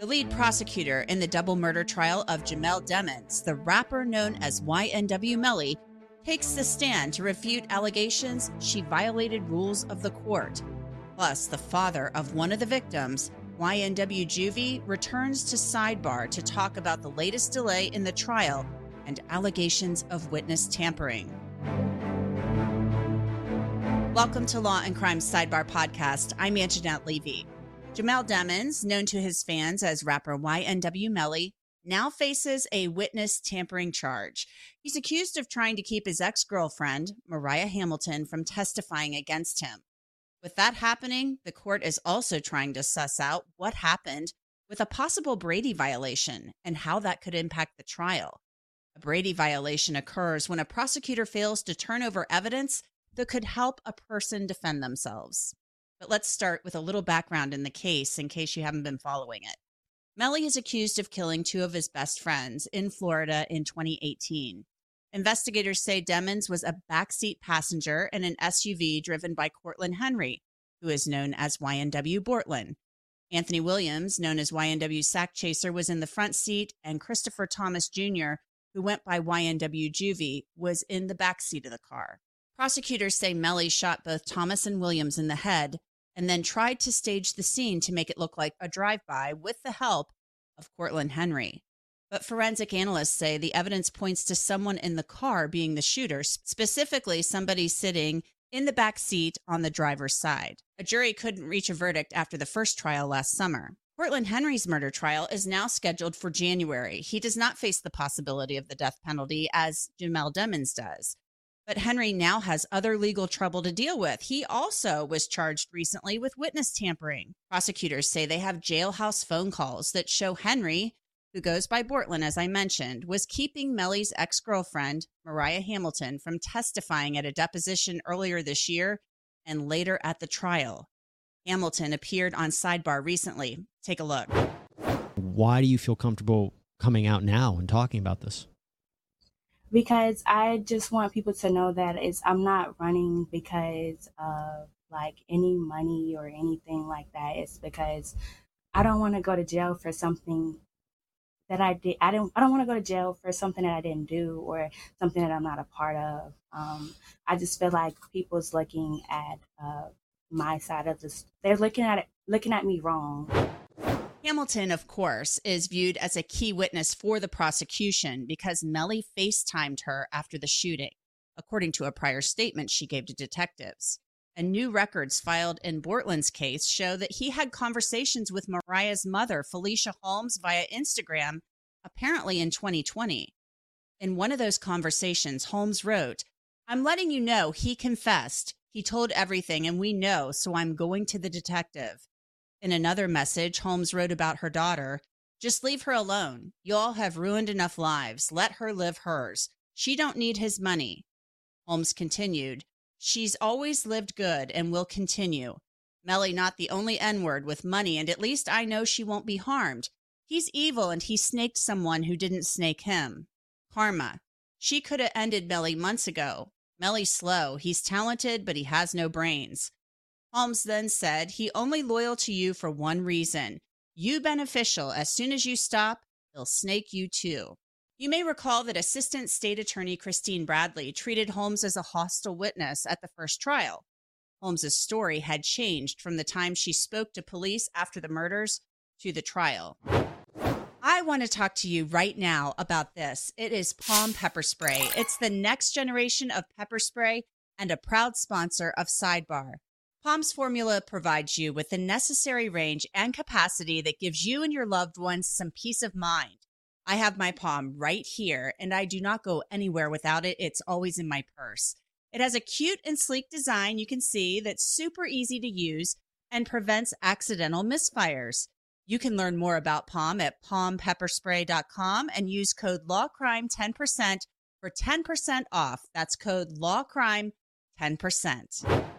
The lead prosecutor in the double murder trial of Jamel Demons, the rapper known as YNW Melly, takes the stand to refute allegations she violated rules of the court. Plus, the father of one of the victims, YNW Juvy, returns to Sidebar to talk about the latest delay in the trial and allegations of witness tampering. Welcome to Law and Crime Sidebar Podcast. I'm Angenette Levy. Jamel Demons, known to his fans as rapper YNW Melly, now faces a witness tampering charge. He's accused of trying to keep his ex girlfriend, Mariah Hamilton, from testifying against him. With that happening, the court is also trying to suss out what happened with a possible Brady violation and how that could impact the trial. A Brady violation occurs when a prosecutor fails to turn over evidence that could help a person defend themselves. But let's start with a little background in the case in case you haven't been following it. Melly is accused of killing two of his best friends in Florida in 2018. Investigators say Demons was a backseat passenger in an SUV driven by Cortlen Henry, who is known as YNW Bortlen. Anthony Williams, known as YNW SakChaser, was in the front seat, and Christopher Thomas Jr., who went by YNW Juvy, was in the back seat of the car. Prosecutors say Melly shot both Thomas and Williams in the head and then tried to stage the scene to make it look like a drive by with the help of Cortlen Henry. But forensic analysts say the evidence points to someone in the car being the shooter, specifically somebody sitting in the back seat on the driver's side. A jury couldn't reach a verdict after the first trial last summer. Cortlen Henry's murder trial is now scheduled for January. He does not face the possibility of the death penalty as Jamel Demons does. But Henry now has other legal trouble to deal with. He also was charged recently with witness tampering. Prosecutors say they have jailhouse phone calls that show Henry, who goes by Bortlen, as I mentioned, was keeping Melly's ex girlfriend, Mariah Hamilton, from testifying at a deposition earlier this year and later at the trial. Hamilton appeared on Sidebar recently. Take a look. Why do you feel comfortable coming out now and talking about this? Because I just want people to know that it's I'm not running because of like any money or anything like that. It's because I don't want to go to jail for something that I did. I don't. I don't want to go to jail for something that I didn't do or something that I'm not a part of. Um, I just feel like people's looking at uh, my side of this. They're looking at it, looking at me wrong. Hamilton, of course, is viewed as a key witness for the prosecution because Melly FaceTimed her after the shooting, according to a prior statement she gave to detectives. And new records filed in Bortlen's case show that he had conversations with Mariah's mother, Felicia Holmes, via Instagram, apparently in 2020. In one of those conversations, Holmes wrote, I'm letting you know he confessed. He told everything, and we know, so I'm going to the detective. In another message, Holmes wrote about her daughter Just leave her alone. You all have ruined enough lives. Let her live hers. She don't need his money. Holmes continued She's always lived good and will continue. Melly not the only N word with money, and at least I know she won't be harmed. He's evil and he snaked someone who didn't snake him. Karma. She could have ended Melly months ago. Melly's slow. He's talented, but he has no brains. Holmes then said, He only loyal to you for one reason. You beneficial. As soon as you stop, he'll snake you too. You may recall that Assistant State Attorney Christine Bradley treated Holmes as a hostile witness at the first trial. Holmes's story had changed from the time she spoke to police after the murders to the trial. I want to talk to you right now about this. It is POM Pepper Spray. It's the next generation of pepper spray and a proud sponsor of Sidebar. POM's formula provides you with the necessary range and capacity that gives you and your loved ones some peace of mind. I have my POM right here, and I do not go anywhere without it. It's always in my purse. It has a cute and sleek design you can see that's super easy to use and prevents accidental misfires. You can learn more about POM at pompepperspray.com and use code LAWCRIME10% for 10% off. That's code LAWCRIME10%.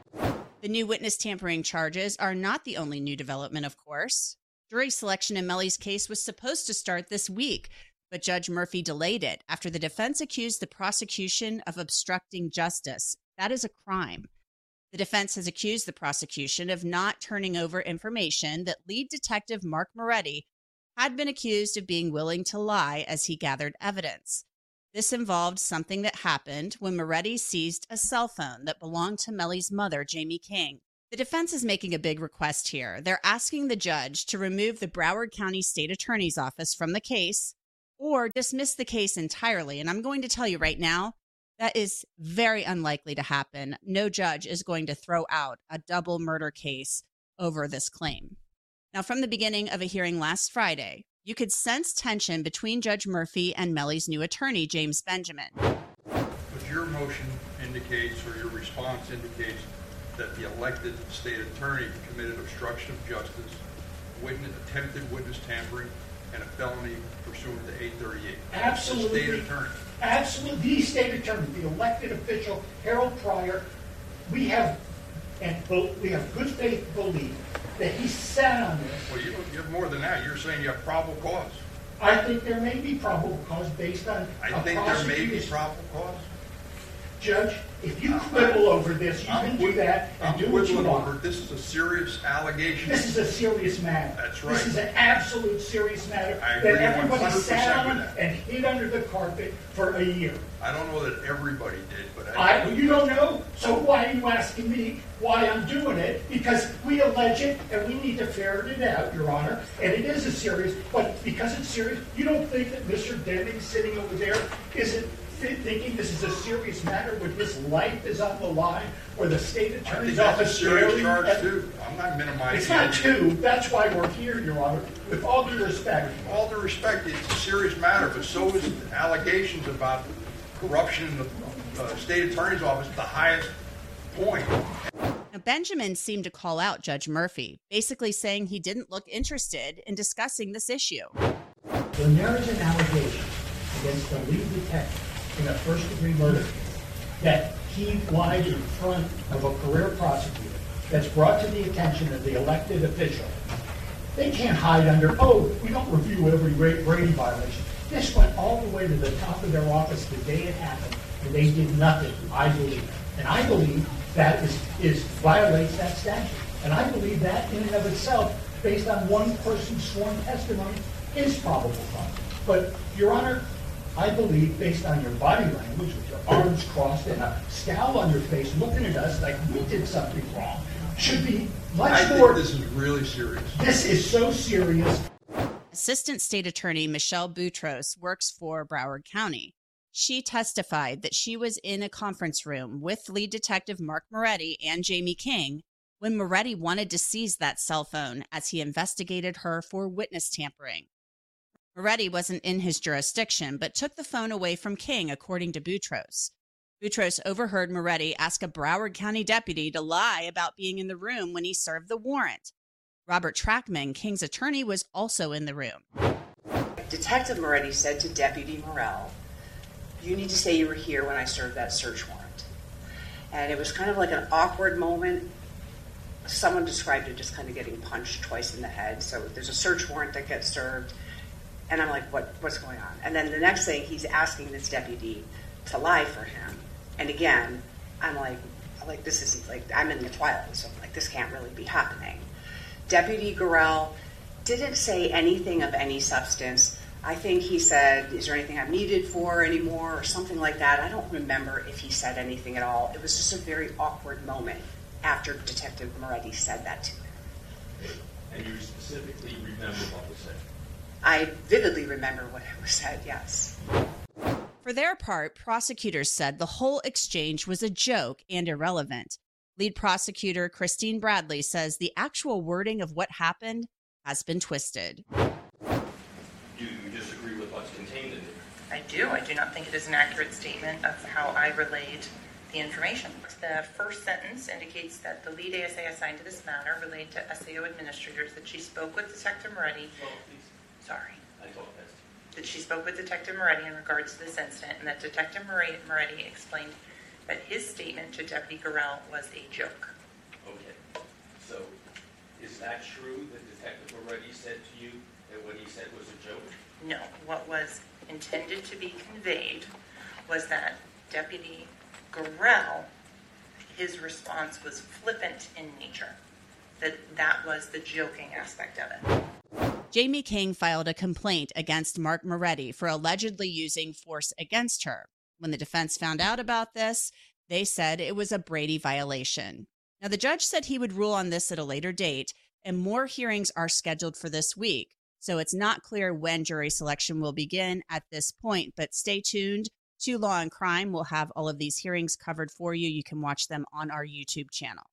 The new witness tampering charges are not the only new development, of course. Jury selection in Melly's case was supposed to start this week, but Judge Murphy delayed it after the defense accused the prosecution of obstructing justice. That is a crime. The defense has accused the prosecution of not turning over information that lead detective Mark Moretti had been accused of being willing to lie as he gathered evidence. This involved something that happened when Moretti seized a cell phone that belonged to Melly's mother, Jamie King. The defense is making a big request here. They're asking the judge to remove the Broward County State Attorney's Office from the case or dismiss the case entirely. And I'm going to tell you right now, that is very unlikely to happen. No judge is going to throw out a double murder case over this claim. Now, from the beginning of a hearing last Friday, you could sense tension between Judge Murphy and Melly's new attorney, James Benjamin. But your motion indicates, or your response indicates, that the elected state attorney committed obstruction of justice, witness, attempted witness tampering, and a felony pursuant to 838. Absolutely. The state attorney. Absolutely, the state attorney, the elected official, Harold Pryor, we have, and we have good faith belief that he sat on this. Well, you, you have more than that. You're saying you have probable cause. I think there may be probable cause based on I a think there may be prosecutor's- probable cause. Judge, if you quibble over this, you can do that and I'm do what you quibbling over, want. this is a serious allegation. This is a serious matter. That's right. This is an absolute serious matter I agree that everybody 100% sat on and hid under the carpet for a year. I don't know that everybody did, but I, you don't know, so why are you asking me why I'm doing it? Because we allege it and we need to ferret it out, Your Honor. And it is a serious, but because it's serious, you don't think that Mr. Demons sitting over there isn't thinking this is a serious matter when his life is on the line or the state I think attorney's a office serious staring charge at- too. I'm not minimizing. It's not two, that's why we're here, Your Honor, with all due respect. All due respect, it's a serious matter, but so is allegations about corruption in the uh, state attorney's office at the highest point. Now, Benjamin seemed to call out Judge Murphy, basically saying he didn't look interested in discussing this issue. When there is an allegation against the lead detective in a first degree murder that he lied in front of a career prosecutor that's brought to the attention of the elected official, they can't hide under, oh, we don't review every Ra- Brady violation. This went all the way to the top of their office the day it happened, and they did nothing, I believe. And I believe that is, is violates that statute. And I believe that in and of itself, based on one person's sworn testimony, is probable cause. But, Your Honor, I believe, based on your body language, with your arms crossed and a scowl on your face, looking at us like we did something wrong, should be much I more. think this is really serious. This is so serious. Assistant State Attorney Michelle Boutros works for Broward County. She testified that she was in a conference room with lead detective Mark Moretti and Jamie King when Moretti wanted to seize that cell phone as he investigated her for witness tampering. Moretti wasn't in his jurisdiction, but took the phone away from King, according to Boutros. Boutros overheard Moretti ask a Broward County deputy to lie about being in the room when he served the warrant. Robert Trackman, King's attorney, was also in the room. Detective Moretti said to Deputy Morell, You need to say you were here when I served that search warrant. And it was kind of like an awkward moment. Someone described it just kind of getting punched twice in the head. So there's a search warrant that gets served, and I'm like, what, What's going on? And then the next thing, he's asking this deputy to lie for him. And again, I'm like, like this isn't like I'm in the twilight, so I'm like this can't really be happening. Deputy Gorell didn't say anything of any substance. I think he said, Is there anything I'm needed for anymore, or something like that. I don't remember if he said anything at all. It was just a very awkward moment after Detective Moretti said that to him. And you specifically remember what was said? I vividly remember what I was said, yes. For their part, prosecutors said the whole exchange was a joke and irrelevant. Lead prosecutor Christine Bradley says the actual wording of what happened has been twisted. Do you disagree with what's contained in it? I do. I do not think it is an accurate statement of how I relayed the information. The first sentence indicates that the lead ASA assigned to this matter related to SAO administrators that she spoke with Detective Moretti. Sorry. That she spoke with Detective Moretti in regards to this incident, and that Detective Moretti Moretti explained that his statement to Deputy Garrell was a joke. Okay, so is that true that Detective Moretti said to you that what he said was a joke? No, what was intended to be conveyed was that Deputy Garrell, his response was flippant in nature. That that was the joking aspect of it. Jamie King filed a complaint against Mark Moretti for allegedly using force against her. When the defense found out about this, they said it was a Brady violation. Now, the judge said he would rule on this at a later date, and more hearings are scheduled for this week. So it's not clear when jury selection will begin at this point, but stay tuned to Law and Crime. We'll have all of these hearings covered for you. You can watch them on our YouTube channel.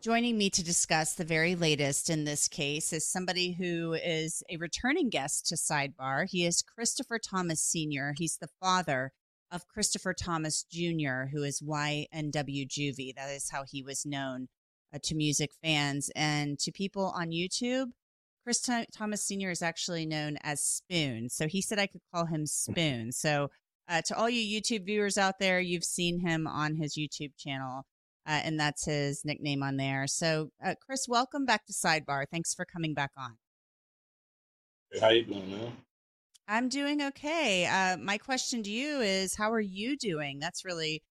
Joining me to discuss the very latest in this case is somebody who is a returning guest to Sidebar. He is Christopher Thomas Sr., he's the father of Christopher Thomas Jr., who is YNW Juvy. That is how he was known uh, to music fans and to people on YouTube. Chris Th- Thomas Sr. is actually known as Spoon. So he said I could call him Spoon. So uh, to all you YouTube viewers out there, you've seen him on his YouTube channel uh, and that's his nickname on there. So, uh, Chris, welcome back to Sidebar. Thanks for coming back on. Hey, how you doing, man? I'm doing okay. Uh, my question to you is, how are you doing? That's really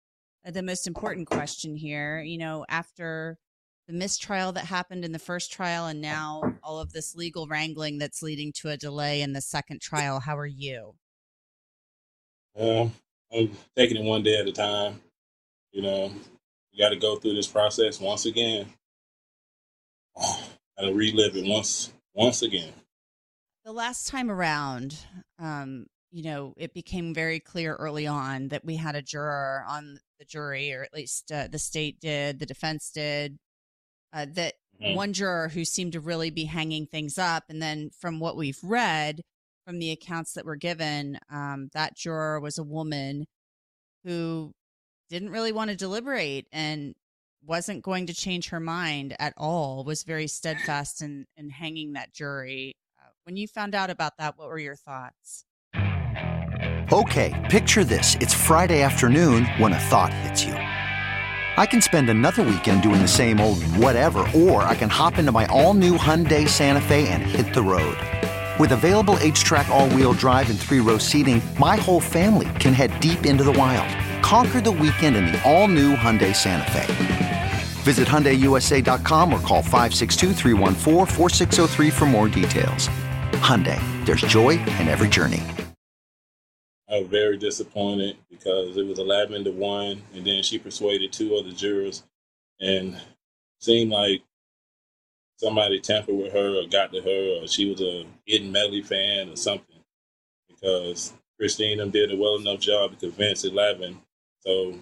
uh, the most important question here. You know, after the mistrial that happened in the first trial, and now all of this legal wrangling that's leading to a delay in the second trial. How are you? Um, I'm taking it one day at a time. You know, you got to go through this process once again. Got to relive it once, once again. The last time around, um, you know, it became very clear early on that we had a juror on the jury, or at least uh, the state did, the defense did, uh, that Mhm. one juror who seemed to really be hanging things up. And then from what we've read from the accounts that were given, um, that juror was a woman who didn't really want to deliberate and wasn't going to change her mind at all, was very steadfast in, in hanging that jury. Uh, when you found out about that, what were your thoughts? Okay, picture this. It's Friday afternoon when a thought hits you. I can spend another weekend doing the same old whatever, or I can hop into my all new Hyundai Santa Fe and hit the road. With available HTRAC, all wheel drive, and three row seating, my whole family can head deep into the wild. Conquer the weekend in the all new Hyundai Santa Fe. Visit HyundaiUSA.com or call 562-314-4603 for more details. Hyundai, there's joy in every journey. I was very disappointed because it was 11 to 1, and then she persuaded two other jurors, and seemed like somebody tampered with her or got to her, or she was a hidden Melly fan or something. Because Christine them did a well enough job to convince 11, so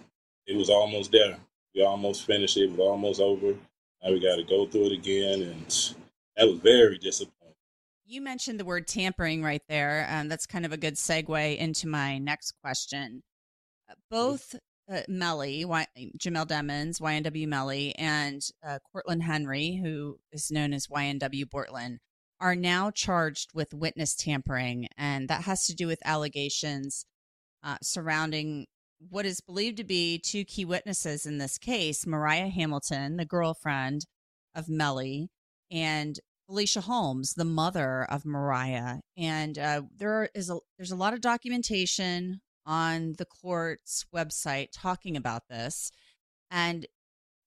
it was almost there. We almost finished it. It was almost over. Now we got to go through it again, and that was very disappointing. You mentioned the word tampering right there. Um, that's kind of a good segue into my next question. Both uh, Melly, y- Jamel Demons, YNW Melly, and uh, Cortlen Henry, who is known as YNW Bortlen, are now charged with witness tampering. And that has to do with allegations uh, surrounding what is believed to be two key witnesses in this case Mariah Hamilton, the girlfriend of Melly, and Felicia Holmes, the mother of Mariah, and uh, there is a there's a lot of documentation on the court's website talking about this, and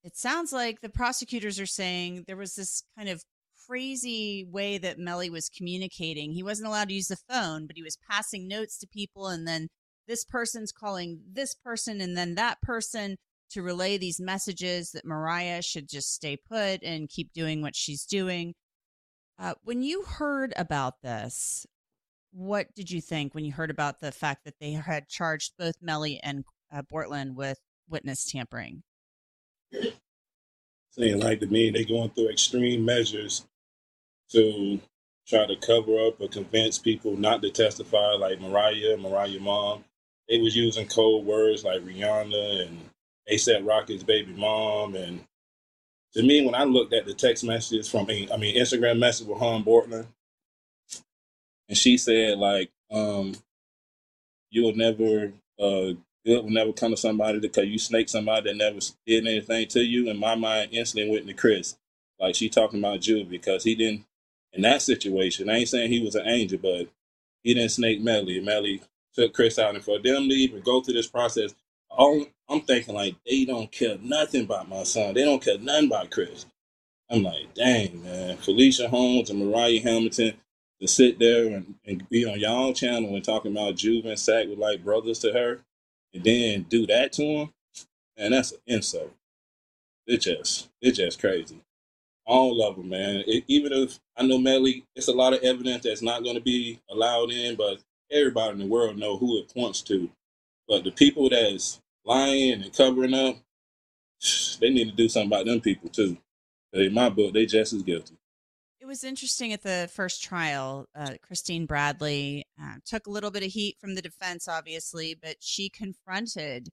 it sounds like the prosecutors are saying there was this kind of crazy way that Melly was communicating. He wasn't allowed to use the phone, but he was passing notes to people, and then this person's calling this person, and then that person to relay these messages that Mariah should just stay put and keep doing what she's doing. Uh, when you heard about this, what did you think when you heard about the fact that they had charged both Melly and uh, Bortlen with witness tampering? Seeing like to me, they're going through extreme measures to try to cover up or convince people not to testify, like Mariah, Mariah mom. They was using code words like Rihanna and ASAP Rocky's baby mom. And to me, when I looked at the text messages from, I mean, Instagram message with Han Bortman, and she said, like, um, you will never, uh, good will never come to somebody because you snake somebody that never did anything to you. In my mind, instantly went to Chris. Like, she talking about Jew because he didn't, in that situation, I ain't saying he was an angel, but he didn't snake Melly. Melly took Chris out, and for them to even go through this process, all, I'm thinking like they don't care nothing about my son. They don't care nothing about Chris. I'm like, dang man, Felicia Holmes and Mariah Hamilton to sit there and, and be on y'all channel and talking about Juvy and Sack with like brothers to her, and then do that to him, and that's an insult. It just, it just crazy. All of them, man. It, even if I know Melly, it's a lot of evidence that's not going to be allowed in, but everybody in the world know who it points to. But the people that's lying and covering up, they need to do something about them people too. In my book, they just as guilty. It was interesting at the first trial. Uh, Christine Bradley uh, took a little bit of heat from the defense, obviously, but she confronted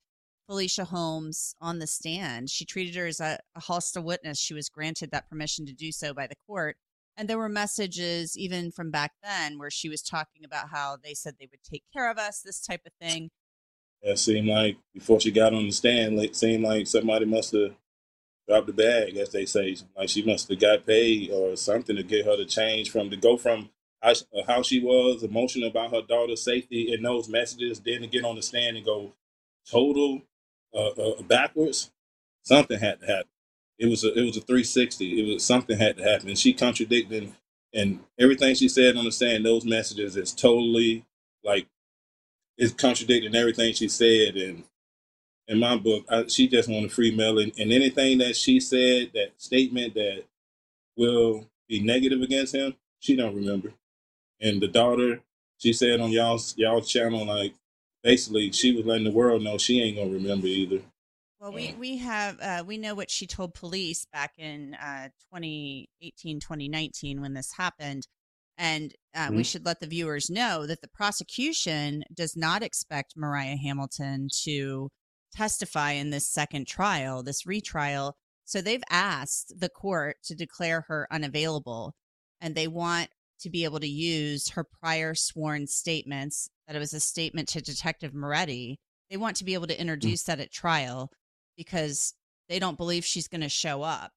Felicia Holmes on the stand. She treated her as a, a hostile witness. She was granted that permission to do so by the court. And there were messages even from back then where she was talking about how they said they would take care of us, this type of thing. It seemed like before she got on the stand, it seemed like somebody must have dropped the bag, as they say. Like she must have got paid or something to get her to change from to go from how, how she was emotional about her daughter's safety in those messages, then to get on the stand and go total uh, uh, backwards. Something had to happen. It was a it was a 360. It was something had to happen. And she contradicted and everything she said on the stand. Those messages is totally like is contradicting everything she said. And in my book, I, she just wanted free Melly. And anything that she said, that statement that will be negative against him, she don't remember. And the daughter, she said on y'all's y'all channel, like basically she was letting the world know she ain't gonna remember either. Well, we, we have, uh, we know what she told police back in uh, 2018, 2019 when this happened. And uh, mm-hmm. we should let the viewers know that the prosecution does not expect Mariah Hamilton to testify in this second trial, this retrial. So they've asked the court to declare her unavailable, and they want to be able to use her prior sworn statements that it was a statement to Detective Moretti. They want to be able to mm. introduce mm-hmm. that at trial because they don't believe she's going to show up.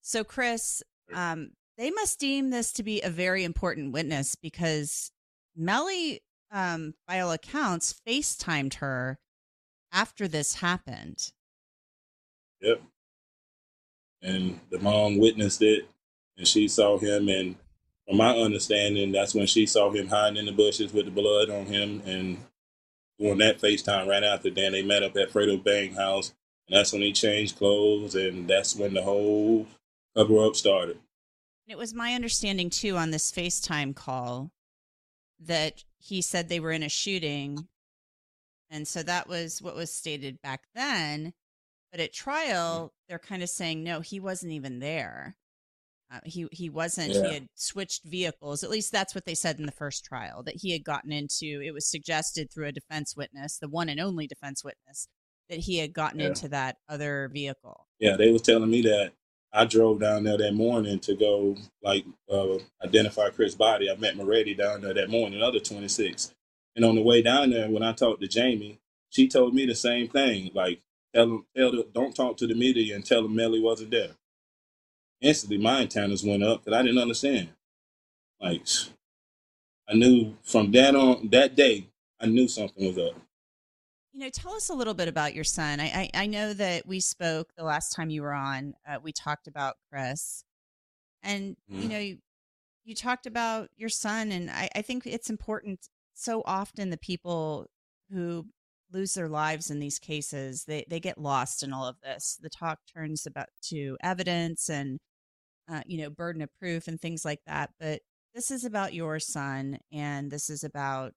So, Chris, um, they must deem this to be a very important witness because Melly, um, by all accounts, FaceTimed her after this happened. Yep. And the mom witnessed it and she saw him. And from my understanding, that's when she saw him hiding in the bushes with the blood on him. And doing that FaceTime right after, then they met up at Fredo Bang house. And that's when he changed clothes. And that's when the whole cover up started. It was my understanding too on this FaceTime call that he said they were in a shooting. And so that was what was stated back then. But at trial, they're kind of saying, no, he wasn't even there. Uh, he he wasn't. Yeah. He had switched vehicles. At least that's what they said in the first trial. That he had gotten into. It was suggested through a defense witness, the one and only defense witness, that he had gotten yeah. into that other vehicle. Yeah, they was telling me that I drove down there that morning to go like uh, identify Chris' body. I met Moretti down there that morning, another 26. And on the way down there, when I talked to Jamie, she told me the same thing. Like, tell them, tell them, don't talk to the media and tell them Melly wasn't there. Instantly, my antennas went up because I didn't understand. Like, I knew from that on that day, I knew something was up. You know, tell us a little bit about your son. I, I, I know that we spoke the last time you were on. Uh, we talked about Chris, and mm. you know, you, you talked about your son, and I, I think it's important. So often, the people who lose their lives in these cases, they they get lost in all of this. The talk turns about to evidence and uh, you know burden of proof and things like that. But this is about your son, and this is about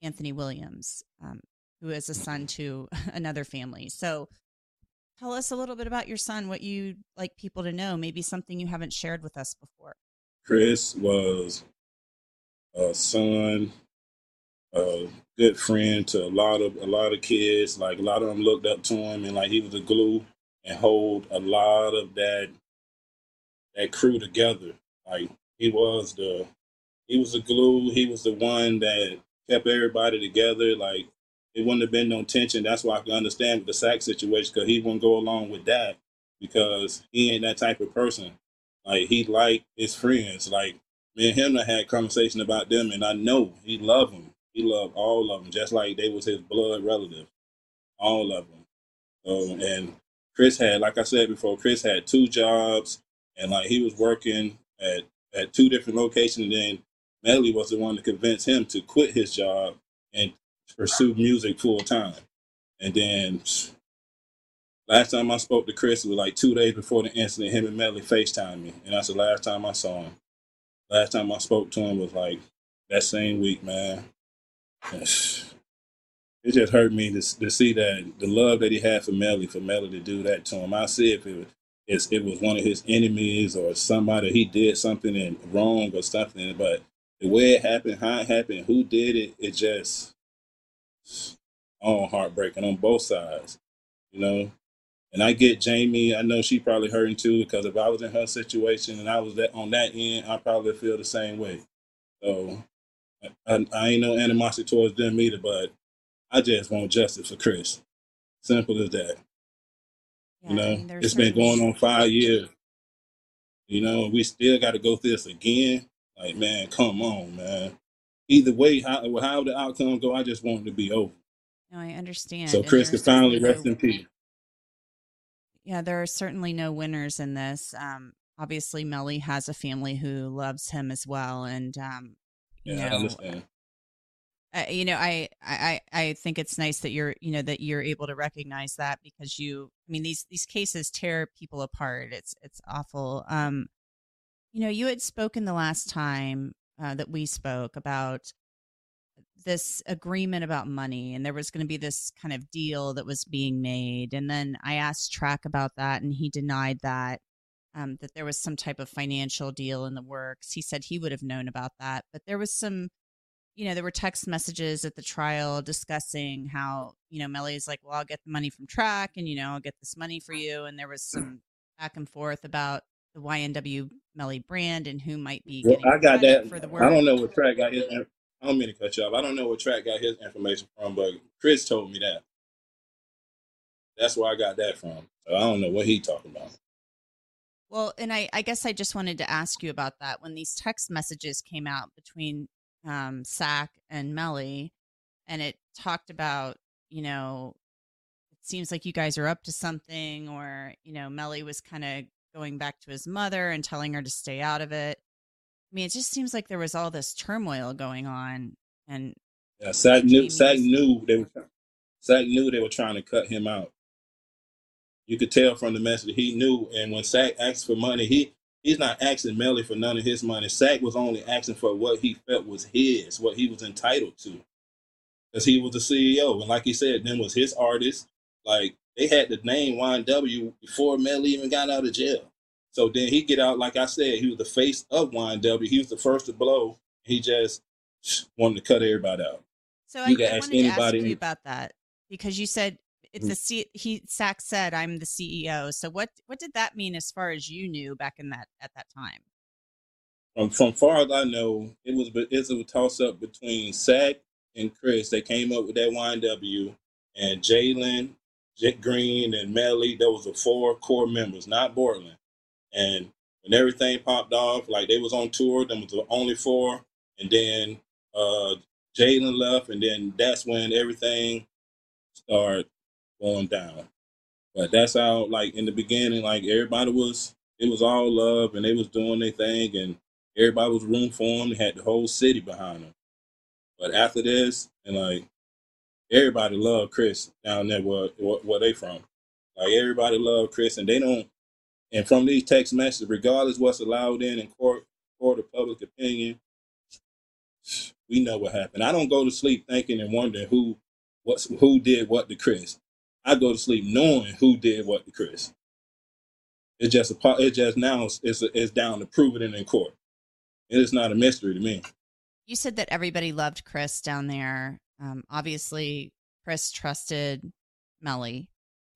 Anthony Williams. Um, who is a son to another family. So tell us a little bit about your son, what you like people to know, maybe something you haven't shared with us before. Chris was a son a good friend to a lot of a lot of kids. Like a lot of them looked up to him, and like he was the glue and hold a lot of that that crew together. Like he was the he was the glue. He was the one that kept everybody together. Like it wouldn't have been no tension. That's why I can understand the sack situation because he wouldn't go along with that because he ain't that type of person. Like he like his friends. Like me and him I had conversation about them, and I know he loved them. He loved all of them, just like they was his blood relative, all of them. So, and Chris had, like I said before, Chris had two jobs, and like he was working at at two different locations. And then Melly was the one to convince him to quit his job and pursue music full time. And then last time I spoke to Chris it was like two days before the incident. Him and Melly FaceTime me, and that's the last time I saw him. Last time I spoke to him was like that same week, man. It just hurt me to, to see that the love that he had for Melly, for Melly to do that to him. I see if it was, it was one of his enemies or somebody he did something wrong or something, but the way it happened, how it happened, who did it, it just all heartbreaking on both sides, you know. And I get Jamie. I know she probably hurting too because if I was in her situation and I was that on that end, I probably feel the same way. So I, I ain't no animosity towards them either, but I just want justice for Chris. Simple as that. Yeah, you know, I mean, it's been going on five years. You know, we still got to go through this again. Like, man, come on, man. Either way, how, how the outcome go, I just want it to be over. No, I understand. so Chris can finally rest in peace. Yeah, there are certainly no winners in this. Um, obviously, Melly has a family who loves him as well, and um, you Yeah, I know, uh, you know, I, I, I I think it's nice that you're, you know, that you're able to recognize that because you, I mean, these these cases tear people apart. It's it's awful. Um, you know, you had spoken the last time uh, that we spoke about this agreement about money, and there was going to be this kind of deal that was being made, and then I asked Track about that, and he denied that. Um, that there was some type of financial deal in the works. He said he would have known about that, but there was some you know, there were text messages at the trial discussing how, you know, Melly's like, well, I'll get the money from track and, you know, I'll get this money for you. And there was some back and forth about the YNW Melly brand and who might be Well, I got that. for the work. I don't know what track got his. I don't mean to cut you off. I don't know what track got his information from, but Chris told me that. That's where I got that from. So I don't know what he talking about. Well, and I, I guess I just wanted to ask you about that. When these text messages came out between um, Sack and Melly, and it talked about, you know, it seems like you guys are up to something, or, you know, Melly was kind of going back to his mother and telling her to stay out of it. I mean, it just seems like there was all this turmoil going on. And Yeah, Sack knew. Sack knew they were. Sack knew they were trying to cut him out. You could tell from the message he knew. And when Sack asked for money, he he's not asking Melly for none of his money. Sack was only asking for what he felt was his, what he was entitled to, because he was the CEO. And like he said, them was his artist. Like they had the name YNW before Melly even got out of jail. So then he get out, like I said, he was the face of YNW. He was the first to blow. He just wanted to cut everybody out. so You I, can I ask wanted to ask anybody. you about that because you said it's Mm. the C, he Sack said I'm the CEO. So what what did that mean as far as you knew back in that at that time? From from far as I know, it was it was a toss up between Sack and Chris. They came up with that YNW, and Jalen, Jet Green, and Melly. Those were four core members, not Bortlen. And when everything popped off, like they was on tour, them was the only four, and then uh Jalen left, and then that's when everything started going down. But that's how, like in the beginning, like everybody was, it was all love, and they was doing their thing, and everybody was room for them. They had the whole city behind them. But after this, and like everybody loved Chris down there where where, they from. Like everybody loved Chris, and they don't. And from these text messages, regardless what's allowed in in court, court of public opinion, we know what happened. I don't go to sleep thinking and wondering who, what's who did what to Chris. I go to sleep knowing who did what to Chris. It's just a part. It's just now it's, it's down to proving it in court. It is not a mystery to me. You said that everybody loved Chris down there. Um, obviously, Chris trusted Melly.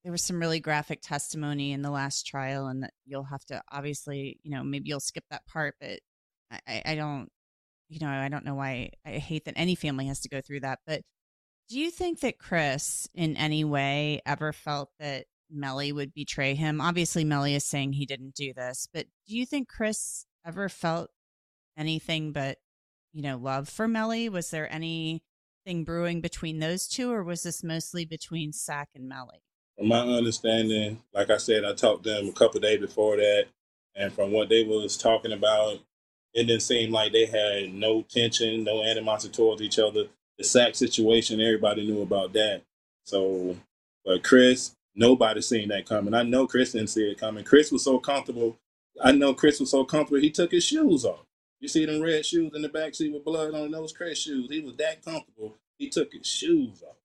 There was some really graphic testimony in the last trial, and that you'll have to obviously, you know, maybe you'll skip that part, but I, I don't, you know, I don't know why I hate that any family has to go through that. But do you think that Chris, in any way, ever felt that Melly would betray him? Obviously, Melly is saying he didn't do this, but do you think Chris ever felt anything but, you know, love for Melly? Was there anything brewing between those two, or was this mostly between Sack and Melly? From my understanding, like I said, I talked to them a couple days before that, and from what they was talking about, it didn't seem like they had no tension, no animosity towards each other. The sack situation, everybody knew about that. So, but Chris, nobody seen that coming. I know Chris didn't see it coming. Chris was so comfortable. I know Chris was so comfortable. He took his shoes off. You see them red shoes in the back seat with blood on those Chris shoes. He was that comfortable. He took his shoes off.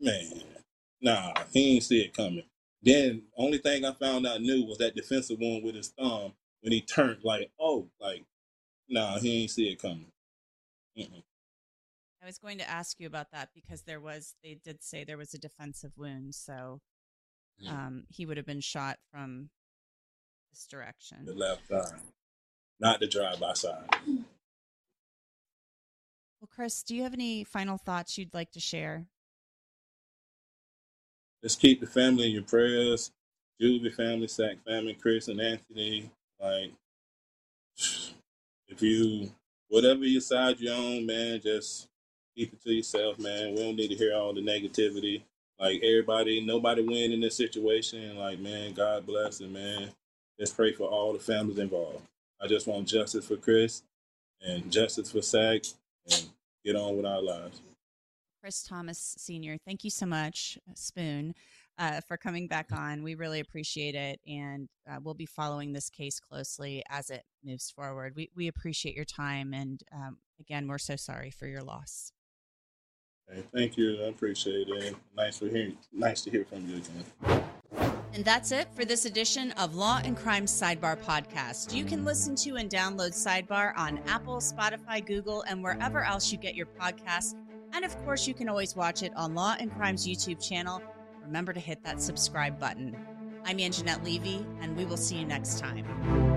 Man, nah, he ain't see it coming. Then only thing I found out new was that defensive one with his thumb when he turned like, oh, like, nah, he ain't see it coming. Mm-mm. I was going to ask you about that because there was, they did say there was a defensive wound. So um, he would have been shot from this direction. The left side, not the drive by side. Well, Chris, do you have any final thoughts you'd like to share? Just keep the family in your prayers. Julie family, Sack family, Chris and Anthony. Like, if you, whatever you side you're on, man, just keep it to yourself, man. We don't need to hear all the negativity. Like everybody, nobody win in this situation. Like, man, God bless it, man. let's pray for all the families involved. I just want justice for Chris and justice for Sack and get on with our lives. Chris Thomas Sr., thank you so much, Spoon, uh, for coming back on. We really appreciate it. And uh, we'll be following this case closely as it moves forward. We, we appreciate your time. And um, again, we're so sorry for your loss. Hey, thank you. I appreciate it. Nice to hear. Nice to hear from you again. And that's it for this edition of Law and Crime Sidebar podcast. You can listen to and download Sidebar on Apple, Spotify, Google, and wherever else you get your podcasts. And of course, you can always watch it on Law and Crime's YouTube channel. Remember to hit that subscribe button. I'm Angenette Levy, and we will see you next time.